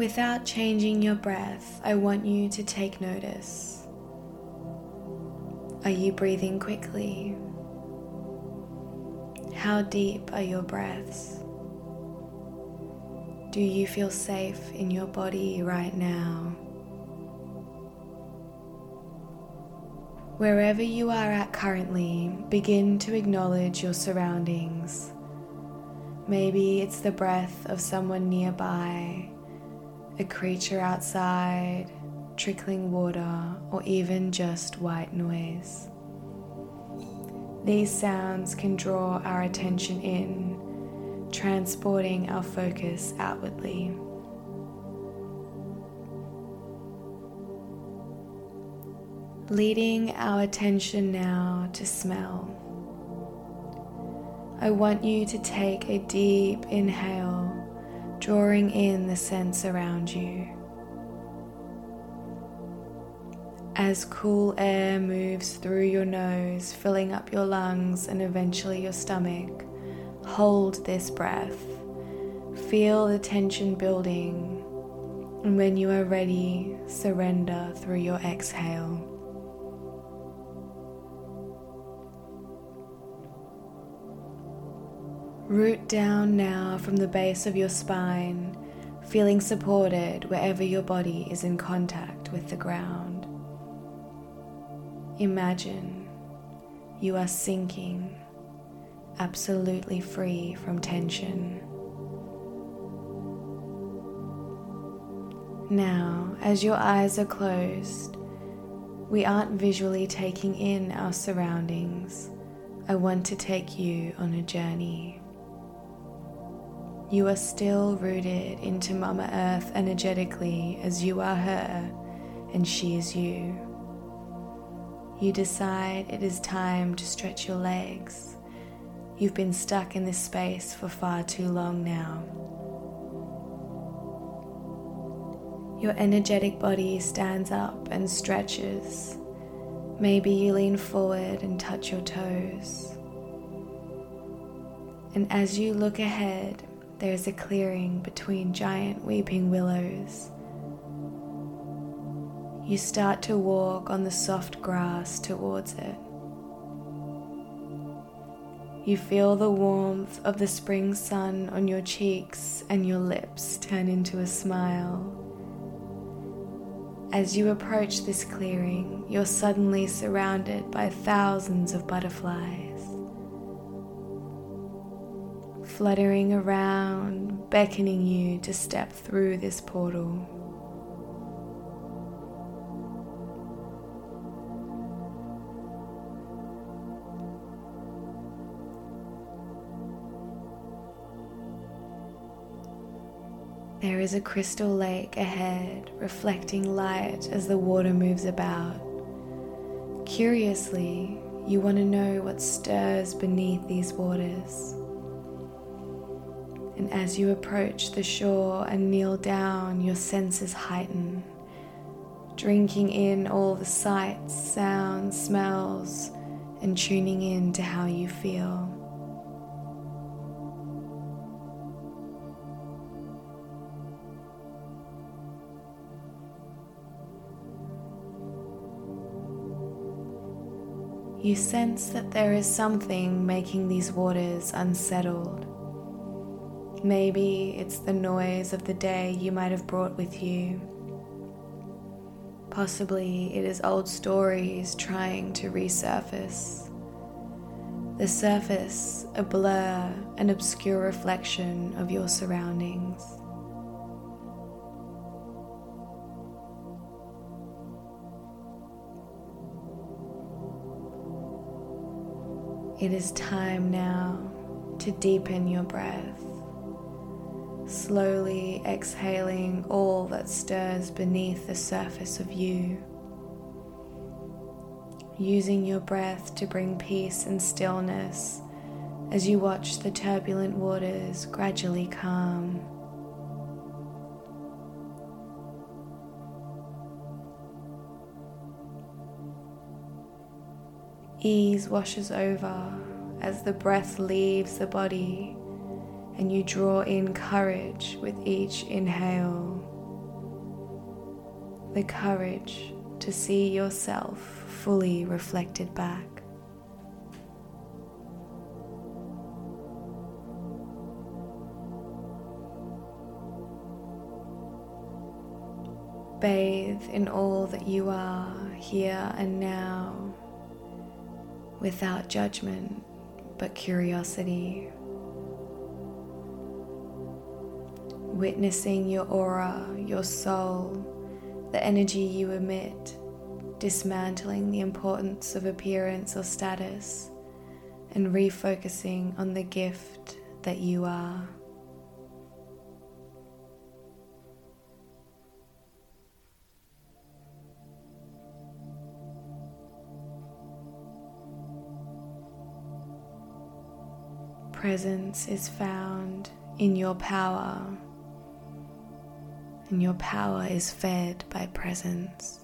Without changing your breath, I want you to take notice. Are you breathing quickly? How deep are your breaths? Do you feel safe in your body right now? Wherever you are at currently, begin to acknowledge your surroundings. Maybe it's the breath of someone nearby, a creature outside, trickling water, or even just white noise. These sounds can draw our attention in, transporting our focus outwardly. Leading our attention now to smell. I want you to take a deep inhale, drawing in the scents around you. As cool air moves through your nose, filling up your lungs and eventually your stomach, hold this breath. Feel the tension building, and when you are ready, surrender through your exhale. Root down now from the base of your spine, feeling supported wherever your body is in contact with the ground. Imagine you are sinking, absolutely free from tension. Now, as your eyes are closed, we aren't visually taking in our surroundings. I want to take you on a journey. You are still rooted into Mama Earth energetically as you are her and she is you. You decide it is time to stretch your legs. You've been stuck in this space for far too long now. Your energetic body stands up and stretches. Maybe you lean forward and touch your toes. And as you look ahead, there is a clearing between giant weeping willows. You start to walk on the soft grass towards it. You feel the warmth of the spring sun on your cheeks and your lips turn into a smile. As you approach this clearing, you're suddenly surrounded by thousands of butterflies fluttering around, beckoning you to step through this portal. There is a crystal lake ahead, reflecting light as the water moves about. Curiously, you want to know what stirs beneath these waters. And as you approach the shore and kneel down, your senses heighten, drinking in all the sights, sounds, smells, and tuning in to how you feel. You sense that there is something making these waters unsettled. Maybe it's the noise of the day you might have brought with you. Possibly it is old stories trying to resurface. The surface, a blur, an obscure reflection of your surroundings. It is time now to deepen your breath slowly exhaling all that stirs beneath the surface of you. Using your breath to bring peace and stillness as you watch the turbulent waters gradually calm. Ease washes over as the breath leaves the body and you draw in courage with each inhale. the courage to see yourself fully reflected back. Bathe in all that you are here and now without judgment but curiosity. Witnessing your aura, your soul, the energy you emit, dismantling the importance of appearance or status, and refocusing on the gift that you are. presence is found in your power, and your power is fed by presence.